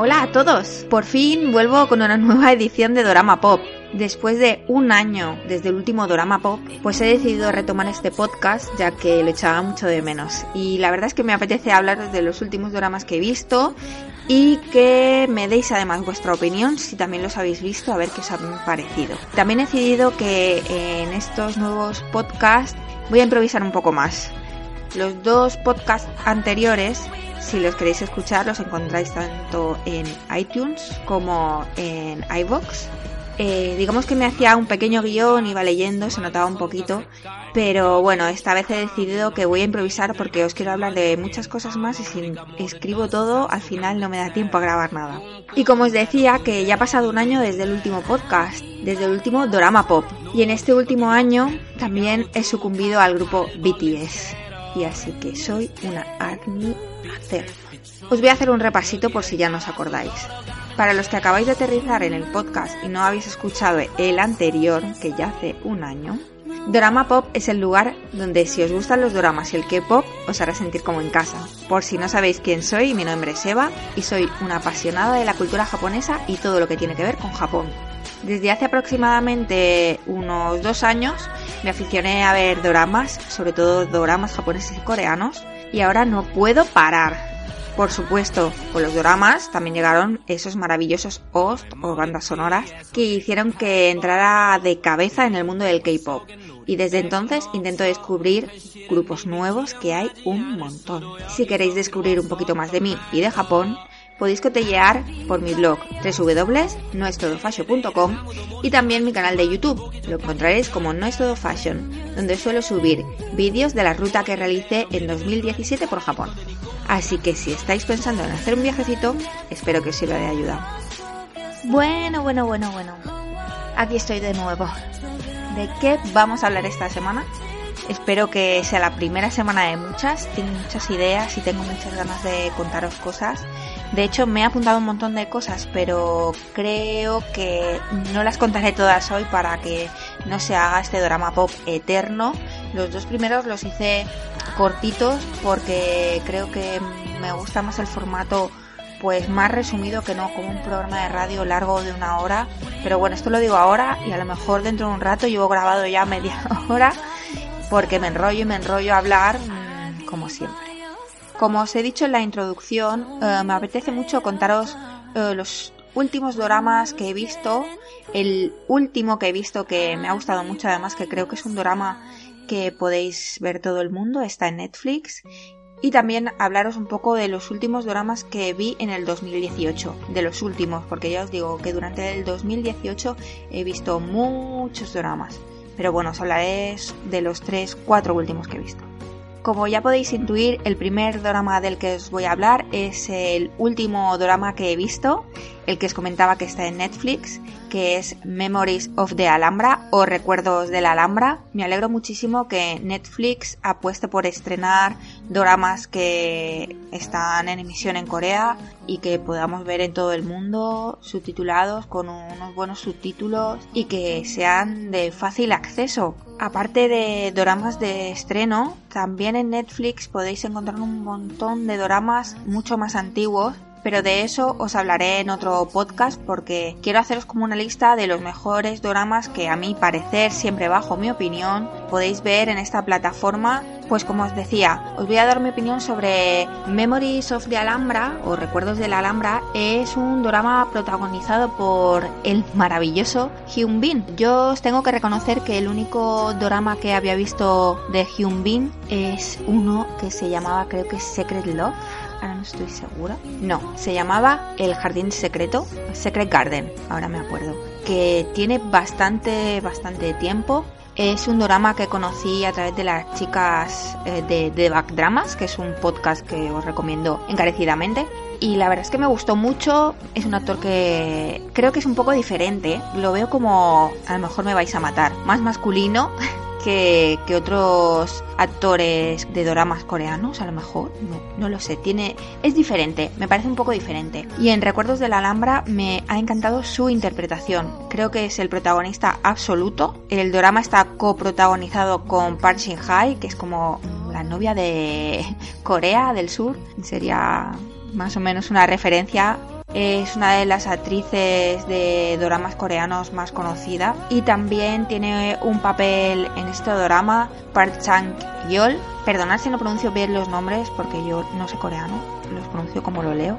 Hola a todos, por fin vuelvo con una nueva edición de Dorama Pop. Después de un año desde el último Dorama Pop, pues he decidido retomar este podcast ya que lo echaba mucho de menos. Y la verdad es que me apetece hablar de los últimos dramas que he visto y que me deis además vuestra opinión si también los habéis visto, a ver qué os han parecido. También he decidido que en estos nuevos podcasts voy a improvisar un poco más. Los dos podcasts anteriores si los queréis escuchar, los encontráis tanto en iTunes como en iVoox. Eh, digamos que me hacía un pequeño guion, iba leyendo, se notaba un poquito, pero bueno, esta vez he decidido que voy a improvisar porque os quiero hablar de muchas cosas más y si escribo todo, al final no me da tiempo a grabar nada. Y como os decía, que ya ha pasado un año desde el último podcast, desde el último Dorama Pop, y en este último año también he sucumbido al grupo BTS. Y así que soy una ARMY hacer. Os voy a hacer un repasito por si ya no os acordáis. Para los que acabáis de aterrizar en el podcast y no habéis escuchado el anterior, que ya hace un año, Drama Pop es el lugar donde si os gustan los dramas y el K-pop os hará sentir como en casa. Por si no sabéis quién soy, mi nombre es Eva y soy una apasionada de la cultura japonesa y todo lo que tiene que ver con Japón. Desde hace aproximadamente unos dos años me aficioné a ver doramas, sobre todo doramas japoneses y coreanos, y ahora no puedo parar. Por supuesto, con los dramas también llegaron esos maravillosos host o bandas sonoras que hicieron que entrara de cabeza en el mundo del K-pop. Y desde entonces intento descubrir grupos nuevos que hay un montón. Si queréis descubrir un poquito más de mí y de Japón, podéis cotillear por mi blog www.noestodofashion.com y también mi canal de YouTube. Lo encontraréis como No es fashion, donde suelo subir vídeos de la ruta que realicé en 2017 por Japón. Así que si estáis pensando en hacer un viajecito, espero que os sirva de ayuda. Bueno, bueno, bueno, bueno. Aquí estoy de nuevo. ¿De qué vamos a hablar esta semana? Espero que sea la primera semana de muchas. Tengo muchas ideas y tengo muchas ganas de contaros cosas. De hecho, me he apuntado un montón de cosas, pero creo que no las contaré todas hoy para que no se haga este drama pop eterno. Los dos primeros los hice cortitos porque creo que me gusta más el formato pues más resumido que no como un programa de radio largo de una hora. Pero bueno, esto lo digo ahora y a lo mejor dentro de un rato llevo grabado ya media hora porque me enrollo y me enrollo a hablar mm, como siempre. Como os he dicho en la introducción, eh, me apetece mucho contaros eh, los últimos doramas que he visto. El último que he visto que me ha gustado mucho, además que creo que es un drama que podéis ver todo el mundo, está en Netflix. Y también hablaros un poco de los últimos dramas que vi en el 2018, de los últimos, porque ya os digo que durante el 2018 he visto muchos dramas. Pero bueno, os hablaré de los 3, 4 últimos que he visto. Como ya podéis intuir, el primer drama del que os voy a hablar es el último drama que he visto, el que os comentaba que está en Netflix, que es Memories of the Alhambra o Recuerdos de la Alhambra. Me alegro muchísimo que Netflix apueste por estrenar dramas que están en emisión en Corea y que podamos ver en todo el mundo subtitulados con unos buenos subtítulos y que sean de fácil acceso. Aparte de doramas de estreno, también en Netflix podéis encontrar un montón de doramas mucho más antiguos pero de eso os hablaré en otro podcast porque quiero haceros como una lista de los mejores doramas que a mi parecer, siempre bajo mi opinión, podéis ver en esta plataforma. Pues como os decía, os voy a dar mi opinión sobre Memories of the Alhambra o Recuerdos de la Alhambra. Es un drama protagonizado por el maravilloso Hyun Bin. Yo os tengo que reconocer que el único drama que había visto de Hyun Bin es uno que se llamaba creo que Secret Love ahora no estoy segura. No, se llamaba El Jardín Secreto, Secret Garden, ahora me acuerdo. que tiene bastante, bastante tiempo. Es un drama que conocí a través de las chicas eh, de, de Backdramas, que es un podcast que os recomiendo encarecidamente. Y la verdad es que me gustó mucho. Es un actor que creo que es un poco diferente. Lo veo como, a lo mejor me vais a matar, más masculino que, otros actores de doramas coreanos, a lo mejor, no, lo sé, tiene, es diferente, me parece un poco diferente. Y en Recuerdos de la Alhambra me ha encantado su interpretación, creo que es el protagonista absoluto. El drama está coprotagonizado con Park Shin-hye, que es como la novia de Corea del Sur, sería más o menos una referencia es una de las actrices de doramas coreanos más conocida y también tiene un papel en este drama Park Chang-yeol. Perdonad si no pronuncio bien los nombres porque yo no sé coreano, los pronuncio como lo leo.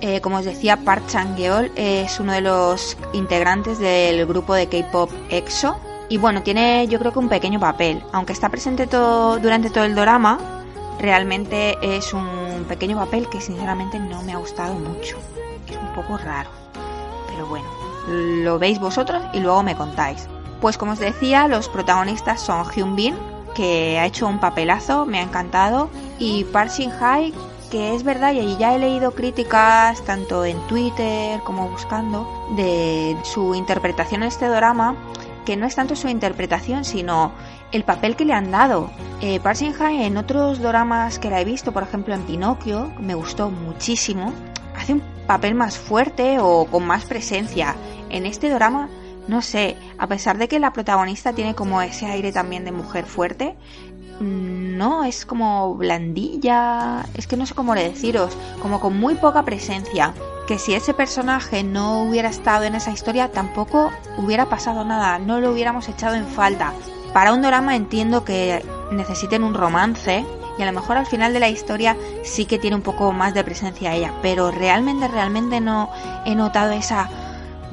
Eh, como os decía, Park Chang-yeol es uno de los integrantes del grupo de K-pop EXO. Y bueno, tiene yo creo que un pequeño papel. Aunque está presente todo, durante todo el drama, realmente es un pequeño papel que sinceramente no me ha gustado mucho es un poco raro. Pero bueno, lo veis vosotros y luego me contáis. Pues como os decía, los protagonistas son Hyun Bin, que ha hecho un papelazo, me ha encantado, y Park Shin que es verdad, y ya he leído críticas tanto en Twitter como buscando de su interpretación en este drama, que no es tanto su interpretación, sino el papel que le han dado. Eh, en otros dramas que la he visto, por ejemplo en Pinocchio, me gustó muchísimo, hace un papel más fuerte o con más presencia. En este drama, no sé, a pesar de que la protagonista tiene como ese aire también de mujer fuerte, no, es como blandilla, es que no sé cómo le deciros, como con muy poca presencia. Que si ese personaje no hubiera estado en esa historia, tampoco hubiera pasado nada, no lo hubiéramos echado en falta. Para un drama entiendo que necesiten un romance, y a lo mejor al final de la historia sí que tiene un poco más de presencia ella, pero realmente, realmente no he notado esa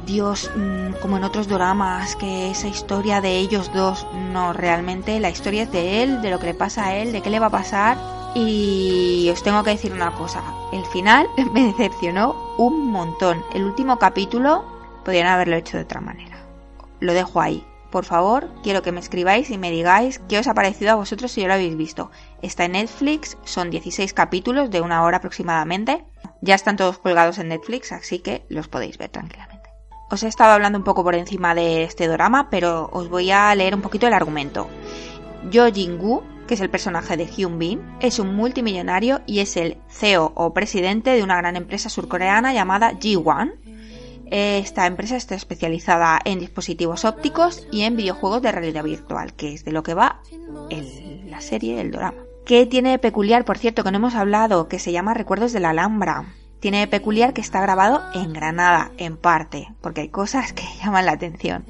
Dios mm, como en otros dramas, que esa historia de ellos dos, no, realmente la historia es de él, de lo que le pasa a él, de qué le va a pasar y os tengo que decir una cosa, el final me decepcionó un montón, el último capítulo podrían haberlo hecho de otra manera, lo dejo ahí, por favor, quiero que me escribáis y me digáis qué os ha parecido a vosotros si ya lo habéis visto. Está en Netflix, son 16 capítulos de una hora aproximadamente. Ya están todos colgados en Netflix, así que los podéis ver tranquilamente. Os he estado hablando un poco por encima de este drama, pero os voy a leer un poquito el argumento. Yo Jin-woo, que es el personaje de Hyun Bin, es un multimillonario y es el CEO o presidente de una gran empresa surcoreana llamada G1, esta empresa está especializada en dispositivos ópticos y en videojuegos de realidad virtual, que es de lo que va la serie, el drama. ¿Qué tiene peculiar, por cierto, que no hemos hablado, que se llama Recuerdos de la Alhambra? Tiene peculiar que está grabado en Granada, en parte, porque hay cosas que llaman la atención.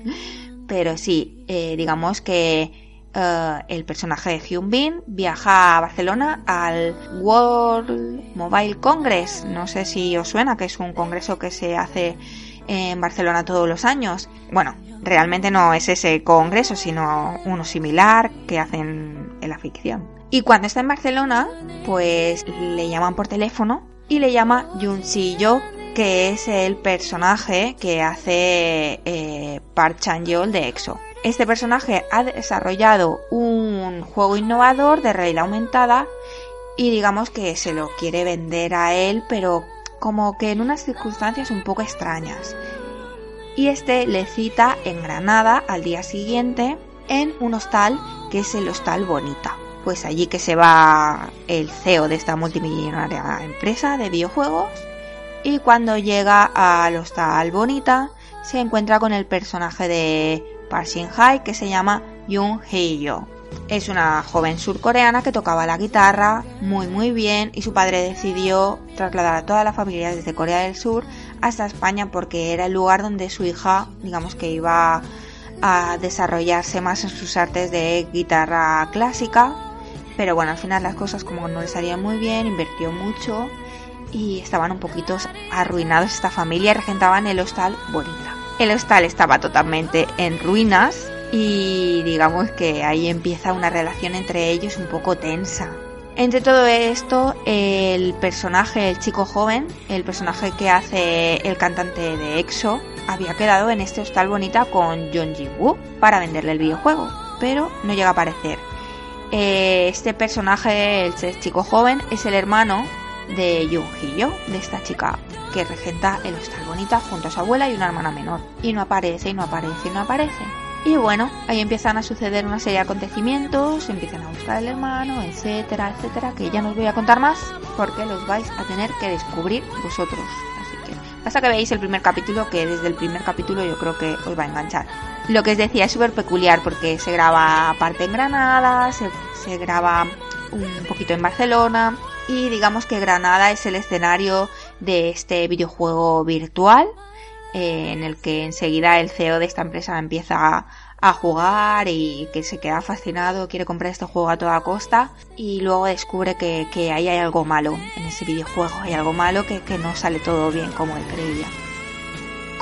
Pero sí, eh, digamos que eh, el personaje de Hyun Bin viaja a Barcelona al World Mobile Congress. No sé si os suena, que es un congreso que se hace en Barcelona todos los años. Bueno, realmente no es ese congreso, sino uno similar que hacen en la ficción. Y cuando está en Barcelona, pues le llaman por teléfono y le llama Jun Si-yo, que es el personaje que hace eh, Park Chan-yeol de EXO. Este personaje ha desarrollado un juego innovador de realidad aumentada y digamos que se lo quiere vender a él, pero como que en unas circunstancias un poco extrañas. Y este le cita en Granada al día siguiente en un hostal que es el Hostal Bonita. Pues allí que se va el CEO de esta multimillonaria empresa de videojuegos y cuando llega al Hostal Bonita se encuentra con el personaje de Park Shin Hye que se llama Yoon Hee-yo es una joven surcoreana que tocaba la guitarra muy muy bien y su padre decidió trasladar a toda la familia desde Corea del Sur hasta España porque era el lugar donde su hija, digamos que iba a desarrollarse más en sus artes de guitarra clásica. Pero bueno, al final las cosas como no le salían muy bien, invirtió mucho y estaban un poquito arruinados esta familia regentaban el hostal Bonita. El hostal estaba totalmente en ruinas y digamos que ahí empieza una relación entre ellos un poco tensa. Entre todo esto, el personaje, el chico joven, el personaje que hace el cantante de EXO, había quedado en este hostal bonita con John Ji-woo para venderle el videojuego, pero no llega a aparecer. Eh, este personaje, el chico joven, es el hermano de Hee-yo, de esta chica que regenta el hostal bonita junto a su abuela y una hermana menor. Y no aparece, y no aparece, y no aparece. Y bueno, ahí empiezan a suceder una serie de acontecimientos, empiezan a buscar el hermano, etcétera, etcétera, que ya no os voy a contar más porque los vais a tener que descubrir vosotros. Así que hasta que veáis el primer capítulo, que desde el primer capítulo yo creo que os va a enganchar. Lo que os decía es súper peculiar porque se graba parte en Granada, se, graba un poquito en Barcelona y digamos que Granada es el escenario de este videojuego virtual eh, en el que enseguida el CEO de esta empresa empieza a, jugar y que se queda fascinado, quiere comprar este juego a toda costa y luego descubre que, ahí hay algo malo en ese videojuego, hay algo malo que, que no sale todo bien como él creía.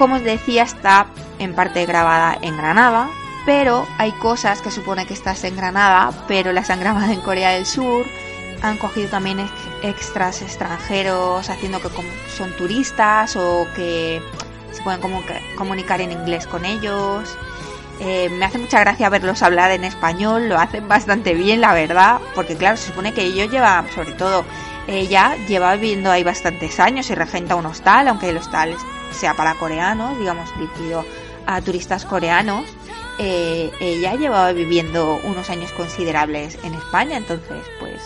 Como os decía, está en parte grabada en Granada, pero hay cosas que supone que estás en Granada, pero las han grabado en Corea del Sur. Han cogido también extras extranjeros haciendo que son turistas o que se pueden comunicar en inglés con ellos. Eh, me hace mucha gracia verlos hablar en español, lo hacen bastante bien, la verdad, porque claro, se supone que ellos llevan, sobre todo ella, lleva viviendo ahí bastantes años y regenta un hostal, aunque el hostal sea para coreanos, digamos, dirigido a turistas coreanos. Eh, ella llevaba viviendo unos años considerables en España, entonces, pues,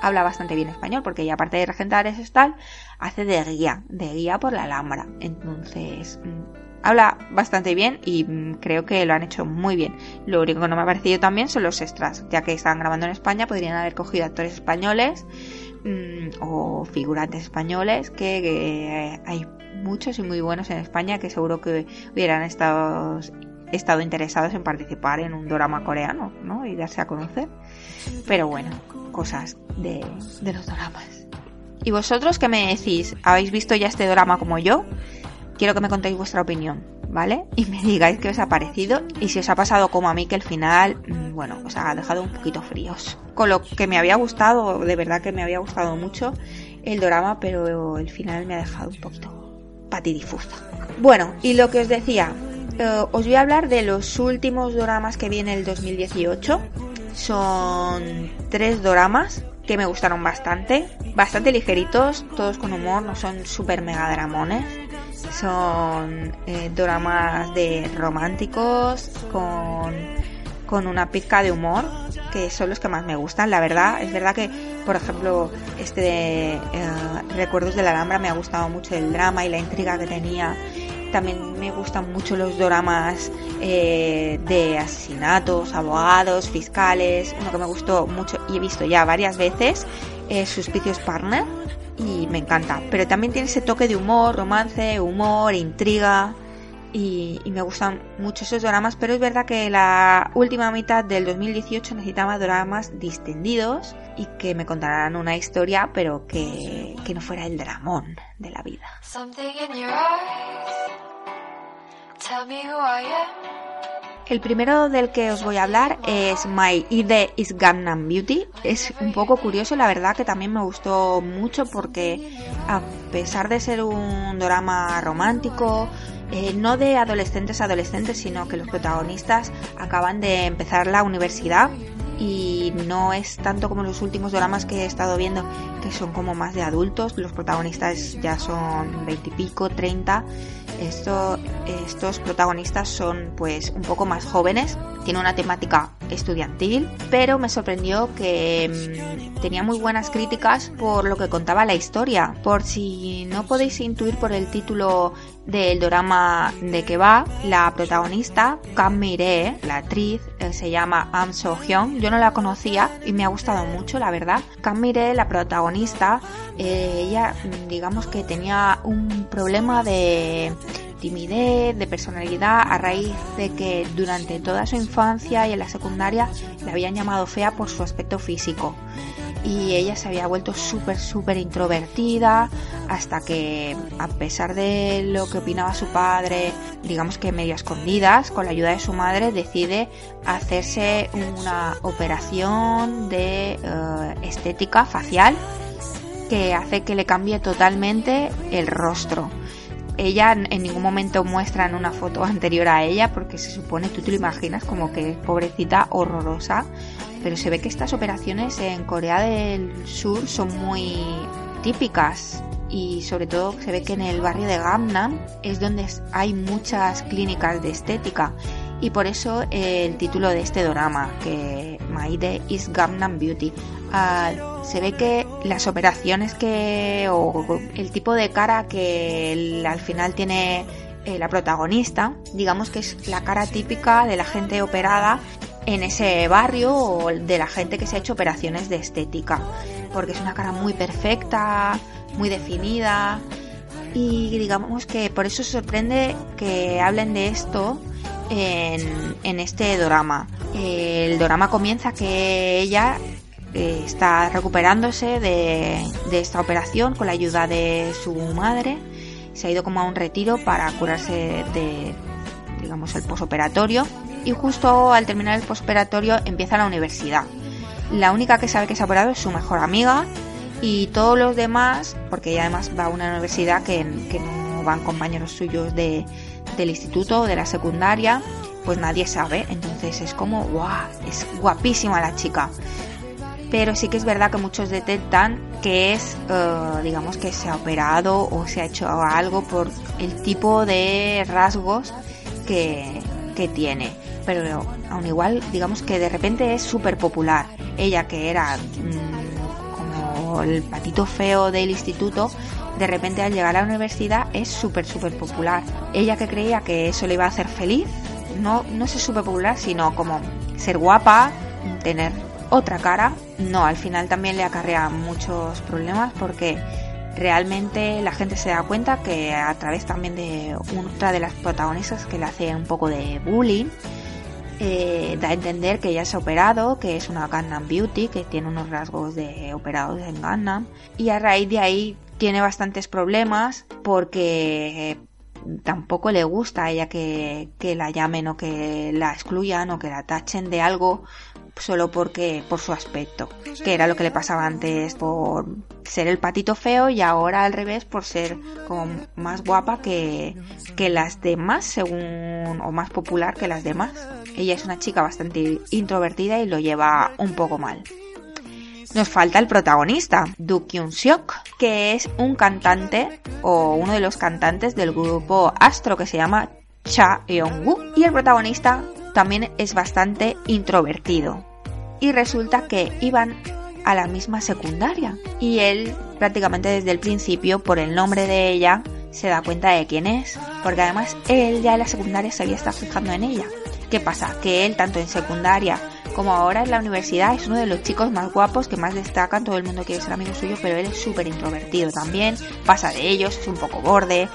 habla bastante bien español, porque ella, aparte de regentar ese tal, hace de guía, de guía por la Alhambra. Entonces, mm, habla bastante bien y mm, creo que lo han hecho muy bien. Lo único que no me ha parecido también son los extras, ya que están grabando en España, podrían haber cogido actores españoles mm, o figurantes españoles, que, hay muchos y muy buenos en España que seguro que hubieran estado estado interesados en participar en un drama coreano, ¿no? Y darse a conocer. Pero bueno, cosas de, los dramas. ¿Y vosotros qué me decís? ¿Habéis visto ya este drama como yo? Quiero que me contéis vuestra opinión, ¿vale? Y me digáis qué os ha parecido y si os ha pasado como a mí que el final, mm, bueno, os ha dejado un poquito fríos. Con lo que me había gustado, de verdad que me había gustado mucho el drama, pero el final me ha dejado un poquito patidifusa. Bueno, y lo que os decía, eh, os voy a hablar de los últimos dramas que viene el 2018 son tres doramas que me gustaron bastante, bastante ligeritos, todos con humor, no son super mega dramones. Son eh, doramas de románticos con, con una pizca de humor, que son los que más me gustan, la verdad. Es verdad que, por ejemplo, este de eh, Recuerdos de la Alhambra me ha gustado mucho el drama y la intriga que tenía también me gustan mucho los dramas eh, de asesinatos, abogados, fiscales. Uno que me gustó mucho y he visto ya varias veces es Suspicious Partner y me encanta. Pero también tiene ese toque de humor, romance, humor, intriga. Y, me gustan mucho esos dramas, pero es verdad que la última mitad del 2018 necesitaba dramas distendidos y que me contaran una historia, pero que, que no fuera el dramón de la vida. El primero del que os voy a hablar es My Ide is Gangnam Beauty. Es un poco curioso, la verdad que también me gustó mucho porque a pesar de ser un drama romántico, eh, no de adolescentes a adolescentes, sino que los protagonistas acaban de empezar la universidad y no es tanto como los últimos dramas que he estado viendo, que son como más de adultos, los protagonistas ya son veintipico, treinta. Esto, estos protagonistas son pues un poco más jóvenes, tiene una temática estudiantil, pero me sorprendió que mm, tenía muy buenas críticas por lo que contaba la historia. Por si no podéis intuir por el título del drama de que va, la protagonista, Kam Mire, la actriz, eh, se llama Am So Hyun. Yo no la conocía y me ha gustado mucho, la verdad. Kam Mire, la protagonista, eh, ella digamos que tenía un problema de timidez, de personalidad, a raíz de que durante toda su infancia y en la secundaria le habían llamado fea por su aspecto físico. Y ella se había vuelto súper, súper introvertida hasta que, a pesar de lo que opinaba su padre, digamos que medio escondidas, con la ayuda de su madre, decide hacerse una operación de eh, estética facial que hace que le cambie totalmente el rostro. Ella en ningún momento muestran una foto anterior a ella porque se supone, tú te lo imaginas como que pobrecita horrorosa, pero se ve que estas operaciones en Corea del Sur son muy típicas y sobre todo se ve que en el barrio de Gangnam es donde hay muchas clínicas de estética y por eso el título de este drama que Maide is Gangnam Beauty ah, se ve que las operaciones que o el tipo de cara que al final tiene eh, la protagonista digamos que es la cara típica de la gente operada en ese barrio o de la gente que se ha hecho operaciones de estética porque es una cara muy perfecta muy definida y digamos que por eso sorprende que hablen de esto en, este drama. El drama comienza que ella eh, está recuperándose de, esta operación con la ayuda de su madre. Se ha ido como a un retiro para curarse de, digamos, el posoperatorio. Y justo al terminar el posoperatorio empieza la universidad. La única que sabe que se ha operado es su mejor amiga y todos los demás, porque ella además va a una universidad que, no van compañeros suyos de, del instituto o de la secundaria, pues nadie sabe. Entonces es como, ¡guau! Es guapísima la chica. Pero sí que es verdad que muchos detectan que es, eh, digamos, que se ha operado o se ha hecho algo por el tipo de rasgos que, tiene. Pero aún igual, digamos que de repente es súper popular. Ella que era mm, como el patito feo del instituto, de repente al llegar a la universidad es súper, súper popular. Ella que creía que eso le iba a hacer feliz, no, no sé súper popular, sino como ser guapa, tener otra cara. No, al final también le acarrea muchos problemas porque realmente la gente se da cuenta que a través también de otra de las protagonistas que le hace un poco de bullying, eh, da a entender que ella se ha operado, que es una Gangnam Beauty, que tiene unos rasgos de operados en Gangnam, y a raíz de ahí tiene bastantes problemas porque tampoco le gusta a ella que, la llamen o que la excluyan o que la tachen de algo solo porque por su aspecto, que era lo que le pasaba antes por ser el patito feo y ahora al revés por ser como más guapa que, que las demás según o más popular que las demás. Ella es una chica bastante introvertida y lo lleva un poco mal nos falta el protagonista, Do Kyun Seok, que es un cantante o uno de los cantantes del grupo Astro que se llama Cha Eong-woo y el protagonista también es bastante introvertido. Y resulta que iban a la misma secundaria y él prácticamente desde el principio por el nombre de ella se da cuenta de quién es, porque además él ya en la secundaria se había estado fijando en ella. ¿Qué pasa? Que él tanto en secundaria como ahora en la universidad es uno de los chicos más guapos que más destacan, todo el mundo quiere ser amigo suyo, pero él es súper introvertido también, pasa de ellos, es un poco borde,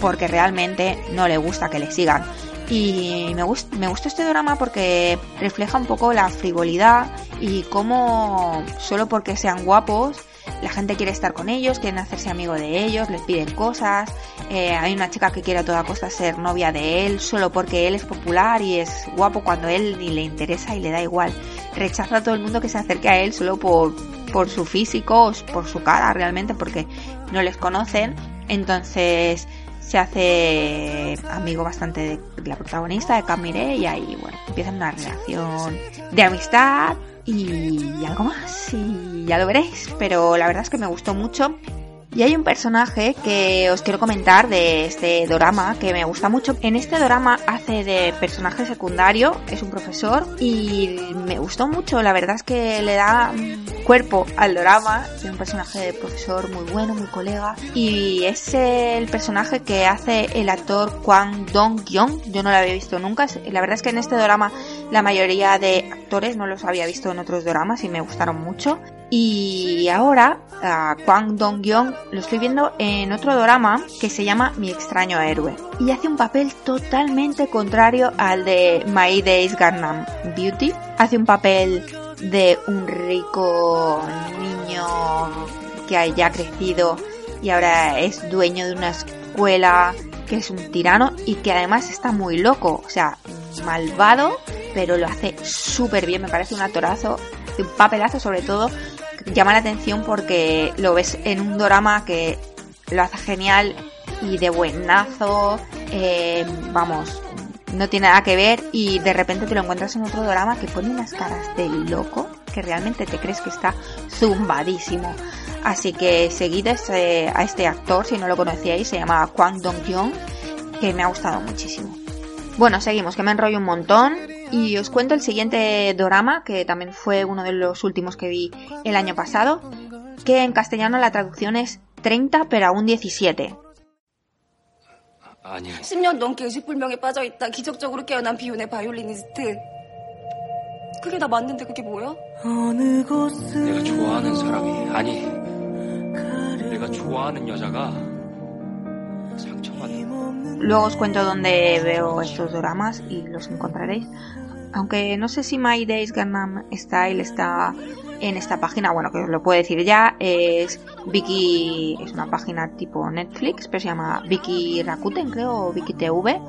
porque realmente no le gusta que le sigan. Y me, gust me gustó este drama porque refleja un poco la frivolidad y cómo solo porque sean guapos la gente quiere estar con ellos, quieren hacerse amigo de ellos, les piden cosas. Eh, hay una chica que quiere a toda costa ser novia de él solo porque él es popular y es guapo cuando él ni le interesa y le da igual. Rechaza a todo el mundo que se acerque a él solo por, por su físico por su cara realmente porque no les conocen. Entonces se hace amigo bastante de la protagonista, de Camille, y ahí, bueno, empiezan una relación de amistad y algo más, y ya lo veréis, pero la verdad es que me gustó mucho y hay un personaje que os quiero comentar de este drama que me gusta mucho. En este drama hace de personaje secundario, es un profesor y me gustó mucho. La verdad es que le da cuerpo al drama. Es un personaje de profesor muy bueno, muy colega. Y es el personaje que hace el actor Kwang Dong-kyung. Yo no lo había visto nunca. La verdad es que en este drama la mayoría de actores no los había visto en otros dramas y me gustaron mucho. Y ahora a Kwang Dong-yeon lo estoy viendo en otro drama que se llama Mi extraño héroe. Y hace un papel totalmente contrario al de My Days Gangnam Beauty. Hace un papel de un rico niño que haya crecido y ahora es dueño de una escuela que es un tirano y que además está muy loco, o sea, malvado, pero lo hace súper bien, me parece un atorazo, un papelazo sobre todo llama la atención porque lo ves en un drama que lo hace genial y de buenazo, eh, vamos, no tiene nada que ver y de repente te lo encuentras en otro drama que pone unas caras de loco que realmente te crees que está zumbadísimo. Así que seguid a este actor, si no lo conocíais, se llama Kwang Dong-kyung, que me ha gustado muchísimo. Bueno, seguimos, que me enrollo un montón y os cuento el siguiente drama, que también fue uno de los últimos que vi el año pasado, que en castellano la traducción es 30 pero aún 17. 아니. 10년 넘게 의식불명에 빠져있다 기적적으로 깨어난 비운의 바이올리니스트. 그게 나 맞는데 그게 뭐야? 내가 좋아하는 사람이 아니 내가 좋아하는 여자가 Luego os cuento dónde veo estos dramas y los encontraréis. Aunque no sé si My Days Gangnam Style está en esta página, bueno, que os lo puedo decir ya, es Vicky, es una página tipo Netflix, pero se llama Vicky Rakuten, creo, o Vicky TV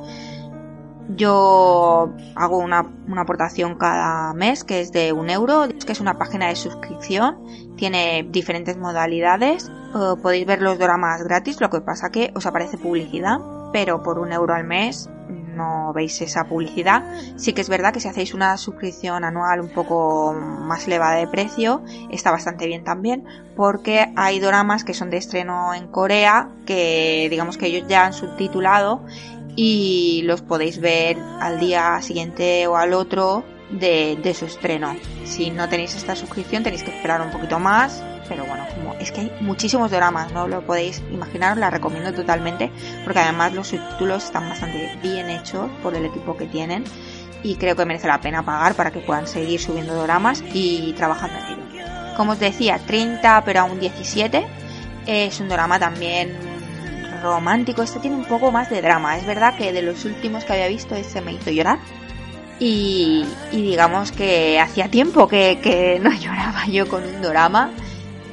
yo hago una, una, aportación cada mes que es de un euro, que es una página de suscripción, tiene diferentes modalidades, eh, podéis ver los dramas gratis, lo que pasa que os aparece publicidad, pero por un euro al mes no veis esa publicidad. Sí que es verdad que si hacéis una suscripción anual un poco más elevada de precio, está bastante bien también, porque hay dramas que son de estreno en Corea, que digamos que ellos ya han subtitulado y los podéis ver al día siguiente o al otro de, de su estreno. Si no tenéis esta suscripción tenéis que esperar un poquito más pero bueno, como es que hay muchísimos dramas, no lo podéis imaginar, la recomiendo totalmente, porque además los subtítulos están bastante bien hechos por el equipo que tienen y creo que merece la pena pagar para que puedan seguir subiendo dramas y trabajando en ello. Como os decía, 30 pero aún 17 es un drama también romántico, este tiene un poco más de drama, es verdad que de los últimos que había visto este me hizo llorar, y, digamos que hacía tiempo que, no lloraba yo con un drama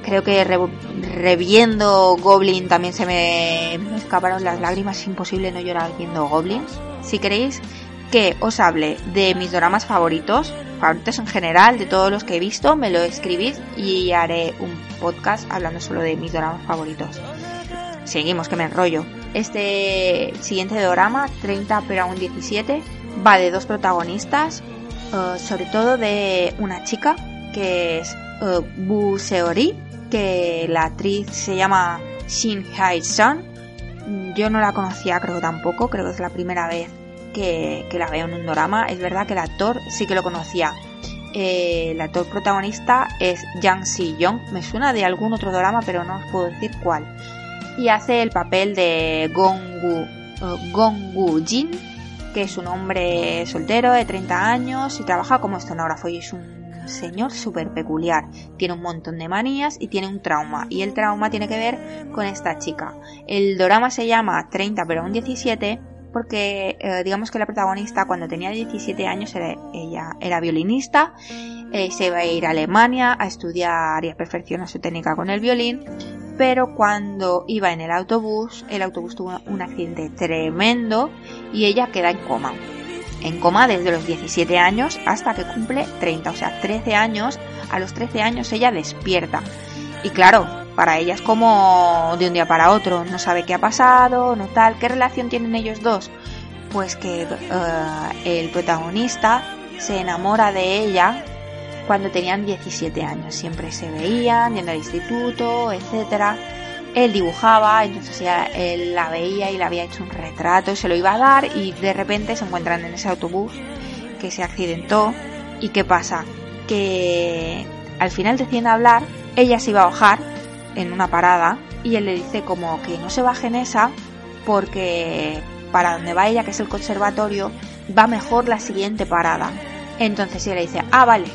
Creo que reviendo Goblin también se me, escaparon las lágrimas. Es imposible no llorar viendo Goblin. Si queréis que os hable de mis dramas favoritos, favoritos en general, de todos los que he visto, me lo escribís y haré un podcast hablando solo de mis dramas favoritos. Seguimos, que me enrollo. Este siguiente drama, 30 pero aún 17, va de dos protagonistas, eh, sobre todo de una chica que es uh, Bu Seori que la actriz se llama Shin Hae-sun. Yo no la conocía, creo tampoco, creo que es la primera vez que, la veo en un drama. Es verdad que el actor sí que lo conocía. Eh, el actor protagonista es Jang Si-young. Me suena de algún otro drama, pero no os puedo decir cuál. Y hace el papel de uh, Gonggu Jin, que es un hombre soltero de 30 años y trabaja como escenógrafo y es un señor súper peculiar. Tiene un montón de manías y tiene un trauma. Y el trauma tiene que ver con esta chica. El drama se llama 30 pero un 17 porque eh, digamos que la protagonista cuando tenía 17 años ella era violinista, eh, se iba a ir a Alemania a estudiar y a perfeccionar su técnica con el violín, pero cuando iba en el autobús, el autobús tuvo un accidente tremendo y ella queda en coma en coma desde los 17 años hasta que cumple 30, o sea, 13 años. A los 13 años ella despierta. Y claro, para ella es como de un día para otro, no sabe qué ha pasado, no tal. ¿Qué relación tienen ellos dos? Pues que eh, el protagonista se enamora de ella cuando tenían 17 años. Siempre se veían, yendo al instituto, etcétera él dibujaba, entonces ya él la veía y le había hecho un retrato, se lo iba a dar y de repente se encuentran en ese autobús que se accidentó y qué pasa que al final deciden hablar, ella se iba a bajar en una parada y él le dice como que no se baje en esa porque para donde va ella, que es el conservatorio, va mejor la siguiente parada. Entonces ella le dice, ah, vale,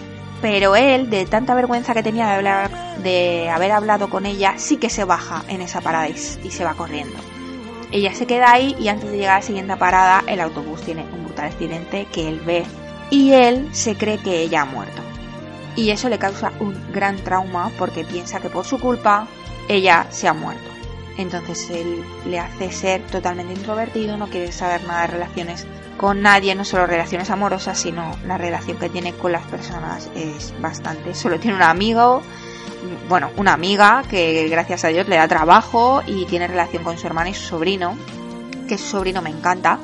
pero él, de tanta vergüenza que tenía de, hablar, de haber hablado con ella, sí que se baja en esa parada y, se va corriendo. Ella se queda ahí y antes de llegar a la siguiente parada, el autobús tiene un brutal accidente que él ve y él se cree que ella ha muerto. Y eso le causa un gran trauma porque piensa que por su culpa ella se ha muerto. Entonces él le hace ser totalmente introvertido, no quiere saber nada de relaciones con nadie, no solo relaciones amorosas, sino la relación que tiene con las personas es bastante. Solo tiene un amigo bueno, una amiga que gracias a Dios le da trabajo y tiene relación con su hermana y su sobrino, que su sobrino me encanta,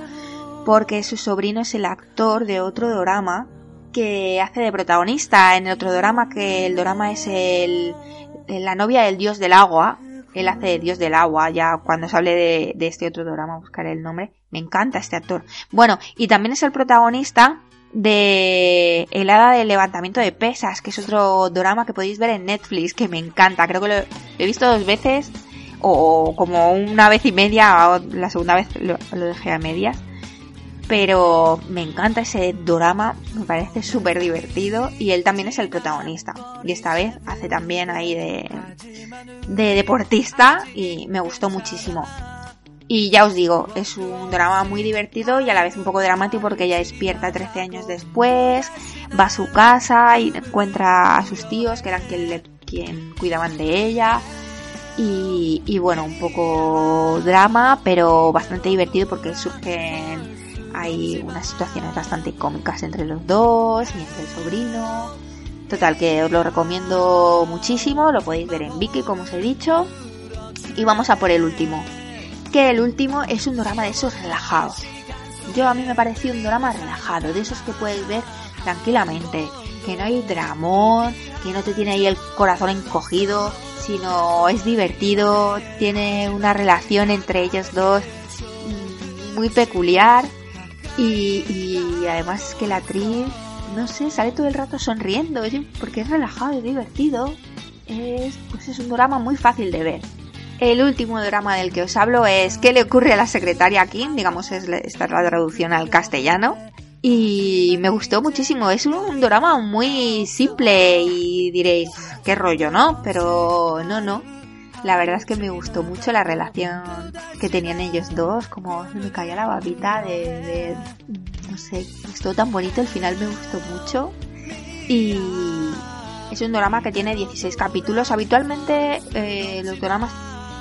porque su sobrino es el actor de otro drama que hace de protagonista en el otro drama, que el drama es el, la novia del dios del agua. Él hace de dios del agua, ya cuando se hable de, de este otro drama buscaré el nombre. Me encanta este actor. Bueno, y también es el protagonista de El hada del levantamiento de pesas, que es otro drama que podéis ver en Netflix, que me encanta. Creo que lo, he visto dos veces, o como una vez y media, la segunda vez lo, dejé a medias pero me encanta ese drama, me parece súper divertido y él también es el protagonista. Y esta vez hace también ahí de deportista y me gustó muchísimo. Y ya os digo, es un drama muy divertido y a la vez un poco dramático porque ella despierta 13 años después, va a su casa y encuentra a sus tíos que eran quien, quien cuidaban de ella. Y, y bueno, un poco drama, pero bastante divertido porque surgen hay unas situaciones bastante cómicas entre los dos y entre el sobrino. Total, que os lo recomiendo muchísimo, lo podéis ver en Viki, como os he dicho. Y vamos a por el último. Que el último es un drama de esos relajados. Yo a mí me pareció un drama relajado, de esos que puedes ver tranquilamente. Que no hay dramón, que no te tiene ahí el corazón encogido, sino es divertido, tiene una relación entre ellos dos muy peculiar y, además que la actriz, no sé, sale todo el rato sonriendo, porque es relajado y divertido. Es, pues es un drama muy fácil de ver. El último drama del que os hablo es ¿Qué le ocurre a la secretaria Kim? Digamos, es, esta es la traducción al castellano. Y me gustó muchísimo. Es un, drama muy simple y diréis, qué rollo, ¿no? Pero no, no la verdad es que me gustó mucho la relación que tenían ellos dos, como me caía la babita de, no sé, estuvo tan bonito, el final me gustó mucho y es un drama que tiene 16 capítulos, habitualmente eh, los dramas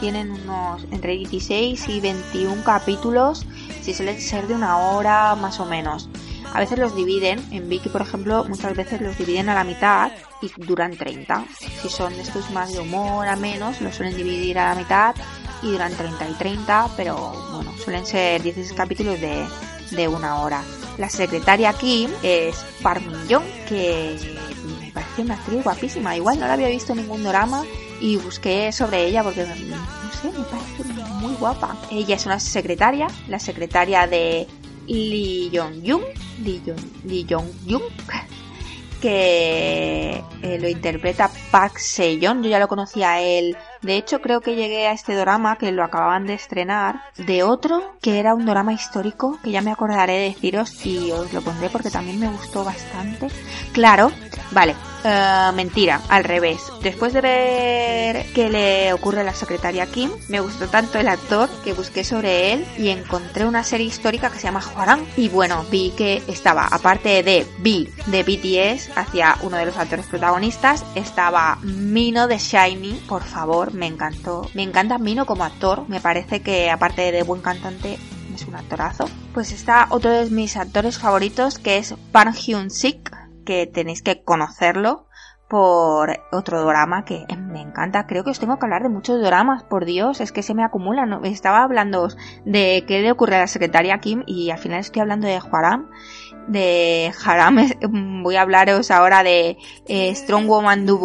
tienen unos entre 16 y 21 capítulos, si suelen ser de una hora más o menos. A veces los dividen, en Vicky por ejemplo, muchas veces los dividen a la mitad y duran 30. Si son estos más de humor a menos, los suelen dividir a la mitad y duran 30 y 30, pero bueno, suelen ser 16 capítulos de, de una hora. La secretaria Kim es Park Min Young, que me parece una actriz guapísima. Igual no la había visto en ningún drama y busqué sobre ella porque no sé, me parece muy guapa. Ella es una secretaria, la secretaria de Lee Jong Jung, Lee Jong, Lee Jong Jung que eh, lo interpreta Park Se-yeon. Yo ya lo conocía a él de hecho, creo que llegué a este drama que lo acababan de estrenar de otro que era un drama histórico que ya me acordaré de deciros y os lo pondré porque también me gustó bastante. Claro, vale, eh, mentira, al revés. Después de ver qué le ocurre a la secretaria Kim, me gustó tanto el actor que busqué sobre él y encontré una serie histórica que se llama Hwarang y bueno, vi que estaba, aparte de B de BTS, hacia uno de los actores protagonistas, estaba Mino de Shiny, por favor, me encantó. Me encanta Mino como actor, me parece que aparte de buen cantante es un actorazo. Pues está otro de mis actores favoritos que es Park Hyun Sik, que tenéis que conocerlo por otro drama que me encanta. Creo que os tengo que hablar de muchos dramas, por Dios, es que se me acumulan. Estaba hablando de qué le ocurre a la secretaria Kim y al final estoy hablando de Haram. De Haram voy a hablaros ahora de eh, Strong Woman Do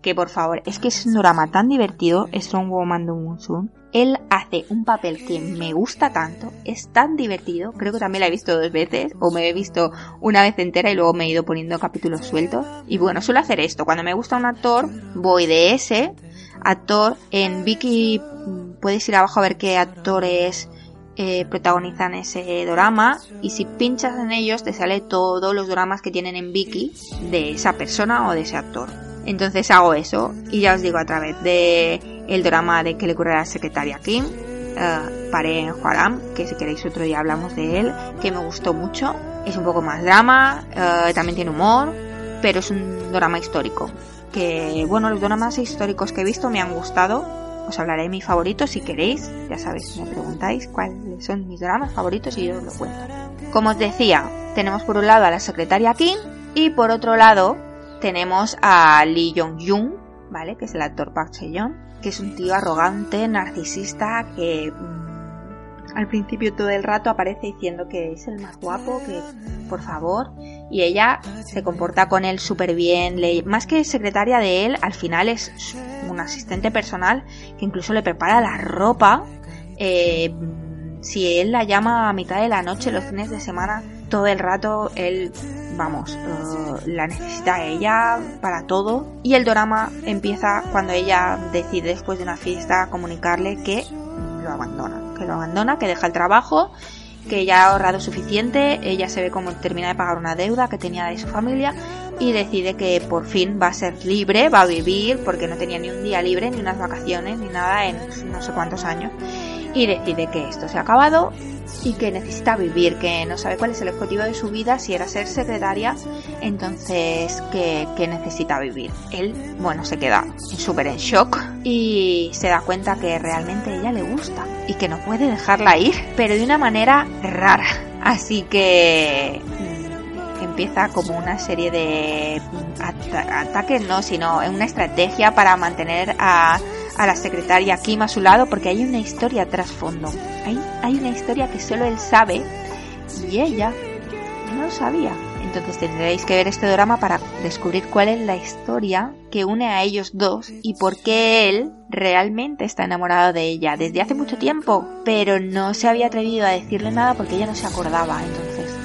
que por favor, es que es un drama tan divertido, Strong Woman Moon Él hace un papel que me gusta tanto, es tan divertido, creo que también la he visto dos veces, o me he visto una vez entera y luego me he ido poniendo capítulos sueltos. Y bueno, suelo hacer esto, cuando me gusta un actor, voy de ese actor, en Vicky puedes ir abajo a ver qué actores eh, protagonizan ese drama y si pinchas en ellos te sale todos los dramas que tienen en Vicky de esa persona o de ese actor. Entonces hago eso y ya os digo a través de el drama de que le ocurre a la secretaria Kim, uh, paré en Huaram, que si queréis otro día hablamos de él, que me gustó mucho. Es un poco más drama, eh, también tiene humor, pero es un drama histórico. Que bueno, los dramas históricos que he visto me han gustado. Os hablaré de mis favoritos si queréis. Ya sabéis, me preguntáis cuáles son mis dramas favoritos y yo os lo cuento. Como os decía, tenemos por un lado a la secretaria Kim y por otro lado tenemos a Lee Jong-jung, ¿vale? Que es el actor Park Chae-young, es un tío arrogante, narcisista, que mm, al principio todo el rato aparece diciendo que es el más guapo, que por favor, y ella se comporta con él súper bien, más que secretaria de él, al final es un asistente personal que incluso le prepara la ropa. Eh, si él la llama a mitad de la noche, los fines de semana, todo el rato él, vamos, eh, la necesita ella para todo. Y el drama empieza cuando ella decide después de una fiesta comunicarle que lo abandona, que lo abandona, que deja el trabajo, que ya ha ahorrado suficiente, ella se ve como termina de pagar una deuda que tenía de su familia y decide que por fin va a ser libre, va a vivir, porque no tenía ni un día libre, ni unas vacaciones, ni nada en no sé cuántos años y decide que esto se ha acabado y que necesita vivir, que no sabe cuál es el objetivo de su vida, si era ser secretaria, entonces que, necesita vivir. Él, bueno, se queda súper en shock y se da cuenta que realmente ella le gusta y que no puede dejarla ir, pero de una manera rara. Así que mm, empieza como una serie de ataques, no, sino una estrategia para mantener a a la secretaria Kim a su lado porque hay una historia trasfondo. Hay, hay una historia que solo él sabe y ella no lo sabía. Entonces tendréis que ver este drama para descubrir cuál es la historia que une a ellos dos y por qué él realmente está enamorado de ella desde hace mucho tiempo, pero no se había atrevido a decirle nada porque ella no se acordaba. Entonces,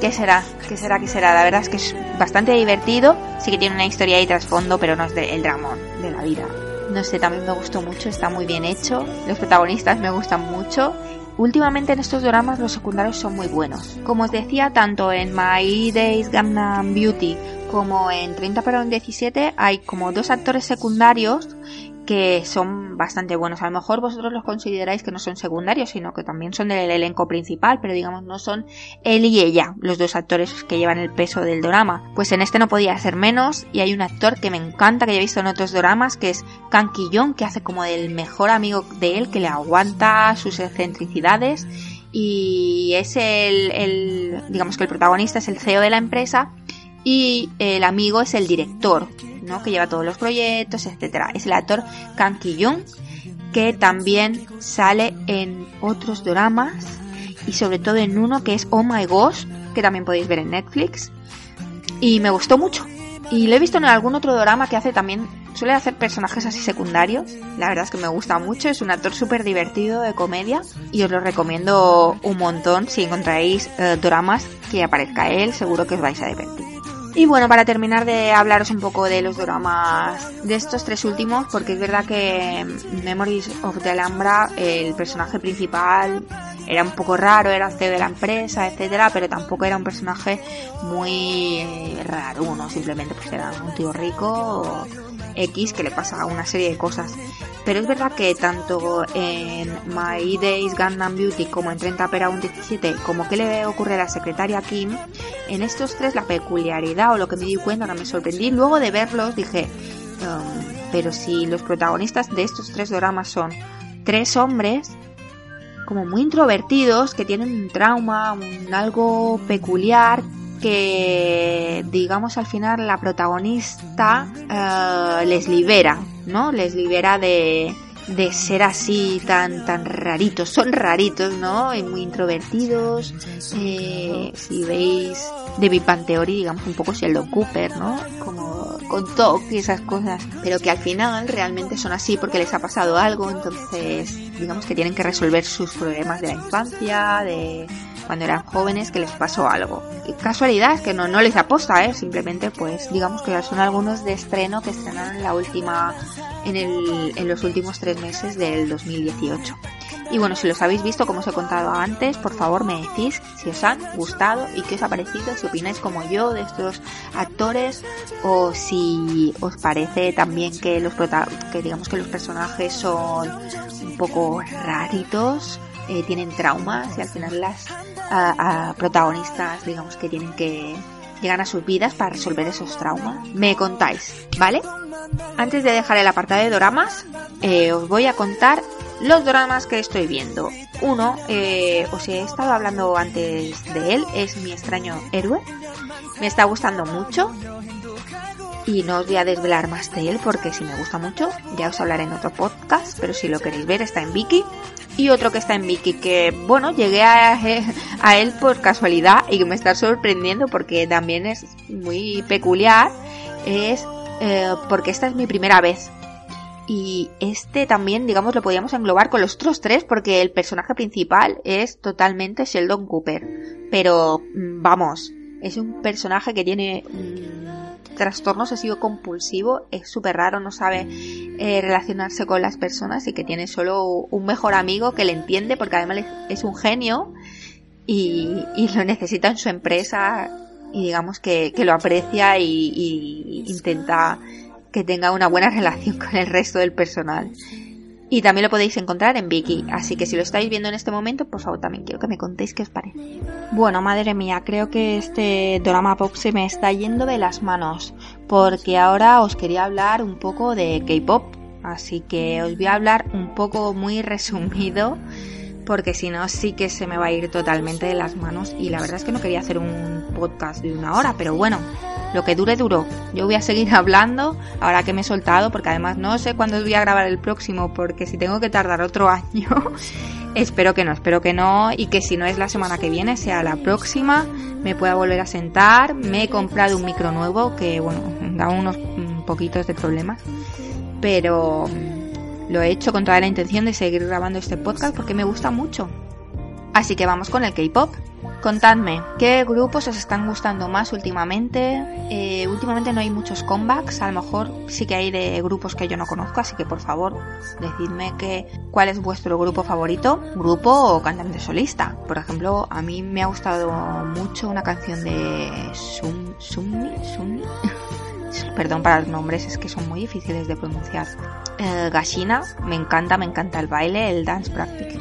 ¿qué será? ¿Qué será? ¿Qué será? La verdad es que es bastante divertido, sí que tiene una historia ahí trasfondo, pero no es del dramón de la vida. No sé, también me gustó mucho, está muy bien hecho. Los protagonistas me gustan mucho. Últimamente en estos dramas los secundarios son muy buenos. Como os decía, tanto en My Days Gangnam Beauty como en 30 para un 17 hay como dos actores secundarios que son bastante buenos. A lo mejor vosotros los consideráis que no son secundarios, sino que también son del elenco principal, pero digamos no son él y ella, los dos actores que llevan el peso del drama. Pues en este no podía ser menos y hay un actor que me encanta, que he visto en otros dramas, que es Kang Ki-young, que hace como del mejor amigo de él, que le aguanta sus excentricidades y es el, el digamos que el protagonista es el CEO de la empresa y el amigo es el director, Que lleva todos los proyectos, etcétera. Es el actor Kang Ki-young, que también sale en otros dramas y sobre todo en uno que es Oh My Ghost, que también podéis ver en Netflix. Y me gustó mucho. Y lo he visto en algún otro drama que hace también, suele hacer personajes así secundarios. La verdad es que me gusta mucho, es un actor súper divertido de comedia y os lo recomiendo un montón. Si encontráis eh, dramas que aparezca él, seguro que os vais a divertir. Y bueno, para terminar de hablaros un poco de los dramas de estos tres últimos, porque es verdad que Memories of the Alhambra, el personaje principal, era un poco raro, era CEO de la empresa, etcétera, pero tampoco era un personaje muy raro, uno simplemente pues era un tío rico X que le pasa una serie de cosas. Pero es verdad que tanto en My Days Gundam Beauty como en 30 Pera 17, como que le ocurre a la secretaria Kim, en estos tres la peculiaridad o lo que me di cuenta que me sorprendí luego de verlos dije, um, pero si los protagonistas de estos tres dramas son tres hombres, como muy introvertidos, que tienen un trauma, un algo peculiar, que digamos al final la protagonista eh, les libera, ¿no? Les libera de, de ser así tan tan raritos, son raritos, ¿no? Y muy introvertidos. Eh, si veis de Big Theory, digamos un poco Sheldon Cooper, ¿no? Como con toque y esas cosas, pero que al final realmente son así porque les ha pasado algo, entonces digamos que tienen que resolver sus problemas de la infancia, de cuando eran jóvenes que les pasó algo. Y casualidad que no, no les aposta, ¿eh? simplemente pues digamos que son algunos de estreno que estrenaron en la última, en, el, en los últimos tres meses del 2018. Y bueno, si los habéis visto, como os he contado antes, por favor me decís si os han gustado y qué os ha parecido, si opináis como yo de estos actores o si os parece también que los que digamos que los personajes son un poco raritos eh, tienen traumas y al final las protagonistas, digamos, que tienen que llegar a sus vidas para resolver esos traumas. Me contáis, ¿vale? Antes de dejar el apartado de dramas, eh, os voy a contar los dramas que estoy viendo. Uno, eh, os he estado hablando antes de él, es Mi extraño héroe. Me está gustando mucho. Y no os voy a desvelar más de él porque si me gusta mucho ya os hablaré en otro podcast, pero si lo queréis ver está en Viki. Y otro que está en Viki que, bueno, llegué a, él por casualidad y que me está sorprendiendo porque también es muy peculiar, es eh, porque esta es mi primera vez. Y este también, digamos, lo podíamos englobar con los otros tres porque el personaje principal es totalmente Sheldon Cooper. Pero, mm, vamos, es un personaje que tiene trastornos sido compulsivo, es súper raro, no sabe eh, relacionarse con las personas y que tiene solo un mejor amigo que le entiende porque además es un genio y, lo necesita en su empresa y digamos que, lo aprecia y intenta que tenga una buena relación con el resto del personal. Y también lo podéis encontrar en Viki, así que si lo estáis viendo en este momento, por favor también quiero que me contéis qué os parece. Bueno, madre mía, creo que este drama pop se me está yendo de las manos, porque ahora os quería hablar un poco de K-pop, así que os voy a hablar un poco muy resumido porque si no sí que se me va a ir totalmente de las manos y la verdad es que no quería hacer un podcast de una hora, pero bueno, lo que dure duró. Yo voy a seguir hablando ahora que me he soltado porque además no sé cuándo voy a grabar el próximo porque si tengo que tardar otro año, espero que no, espero que no y que si no es la semana que viene sea la próxima, me pueda volver a sentar, me he comprado un micro nuevo que bueno, da unos poquitos de problemas, pero lo he hecho con toda la intención de seguir grabando este podcast porque me gusta mucho. Así que vamos con el K-Pop. Contadme, ¿qué grupos os están gustando más últimamente? Eh, últimamente no hay muchos comebacks, a lo mejor sí que hay de grupos que yo no conozco, así que por favor, decidme que, cuál es vuestro grupo favorito, grupo o cantante solista. Por ejemplo, a mí me ha gustado mucho una canción de Sunni, Sunni. Perdón para los nombres, es que son muy difíciles de pronunciar. Eh, Gashina, me encanta, me encanta el baile, el dance practice,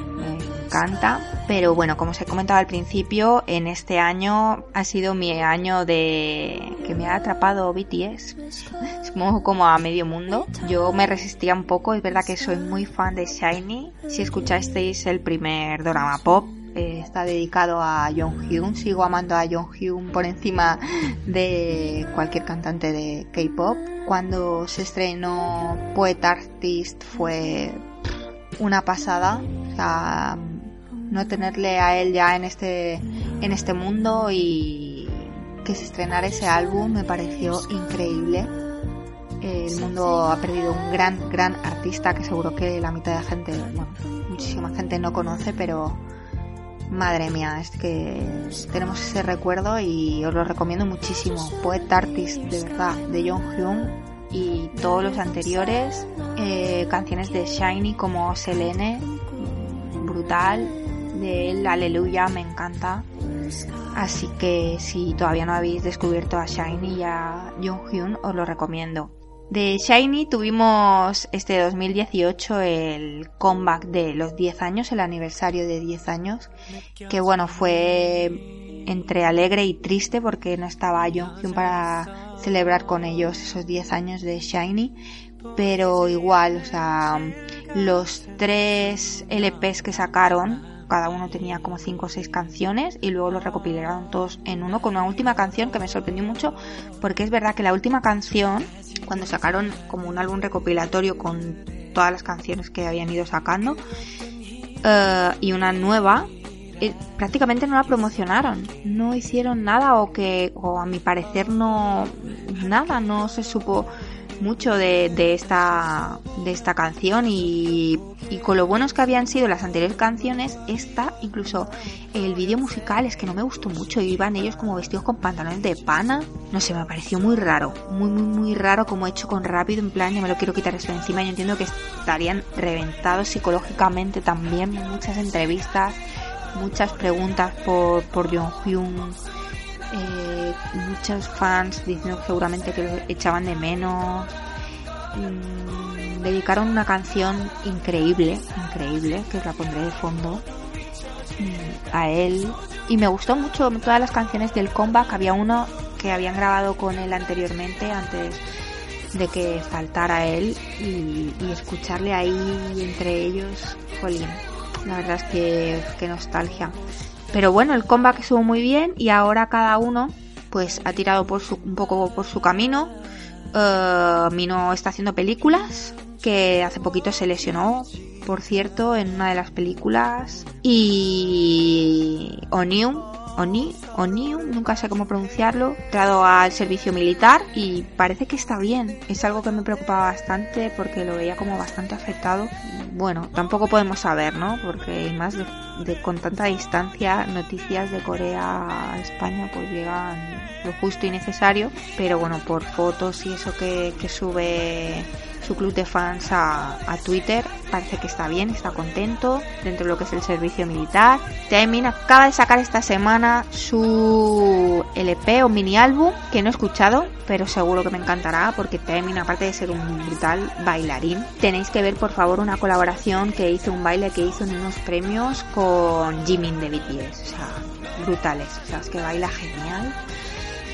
encanta. Pero bueno, como os he comentado al principio, en este año ha sido mi año de que me ha atrapado BTS. Supongo como a medio mundo. Yo me resistía un poco, es verdad que soy muy fan de Shiny. Si escuchasteis el primer drama pop, eh, está dedicado a Jonghyun. Sigo amando a Jonghyun por encima de cualquier cantante de K-pop. Cuando se estrenó Poet Artist fue una pasada. No tenerle a él ya en este, en este mundo y que se estrenara ese álbum me pareció increíble. El mundo ha perdido un gran, gran artista que seguro que la mitad de la gente, bueno, muchísima gente no conoce, pero madre mía, es que tenemos ese recuerdo y os lo recomiendo muchísimo. Poet Artist, de verdad, de Jong Hyun y todos los anteriores, eh, canciones de Shiny como Selene, brutal, de él, Aleluya, me encanta. Así que si todavía no habéis descubierto a Shiny y a Jung os lo recomiendo. De Shiny tuvimos este 2018 el comeback de los 10 años, el aniversario de 10 años, que bueno, fue entre alegre y triste porque no estaba Junghyun para celebrar con ellos esos 10 años de Shiny, pero igual, o sea, los tres LPs que sacaron cada uno tenía como 5 o 6 canciones y luego los recopilaron todos en uno con una última canción que me sorprendió mucho porque es verdad que la última canción, cuando sacaron como un álbum recopilatorio con todas las canciones que habían ido sacando eh, y una nueva, eh, prácticamente no la promocionaron, no hicieron nada o que, o a mi parecer no, nada, no se supo mucho de, de, esta, de esta canción y, y, con lo buenos que habían sido las anteriores canciones, esta, incluso el vídeo musical es que no me gustó mucho, iban ellos como vestidos con pantalones de pana, no sé, me pareció muy raro, muy, muy, muy raro como hecho con rápido, en plan, yo me lo quiero quitar esto encima, yo entiendo que estarían reventados psicológicamente también, muchas entrevistas, muchas preguntas por, por Hyun eh, muchos fans diciendo seguramente que lo echaban de menos. Mm, dedicaron una canción increíble, increíble, que os la pondré de fondo, mm, a él. Y me gustó mucho todas las canciones del comeback. Había uno que habían grabado con él anteriormente, antes de que faltara él, y, escucharle ahí entre ellos, jolín. La verdad es que, que nostalgia. Pero bueno, el comeback estuvo muy bien y ahora cada uno pues ha tirado por su, un poco por su camino. Uh, Mino está haciendo películas, que hace poquito se lesionó, por cierto, en una de las películas. Y Onium Oni, Onium, nunca sé cómo pronunciarlo, entrado al servicio militar y parece que está bien. Es algo que me preocupaba bastante porque lo veía como bastante afectado. Bueno, tampoco podemos saber, ¿no? Porque más de, con tanta distancia, noticias de Corea a España pues llegan lo justo y necesario, pero bueno, por fotos y eso que sube su club de fans a, Twitter. Parece que está bien, está contento dentro de lo que es el servicio militar. Taemin acaba de sacar esta semana su LP o mini álbum que no he escuchado, pero seguro que me encantará porque Taemin, aparte de ser un brutal bailarín, tenéis que ver por favor una colaboración que hizo, un baile que hizo en unos premios con Jimin de BTS. O sea, brutales. O sea, es que baila genial.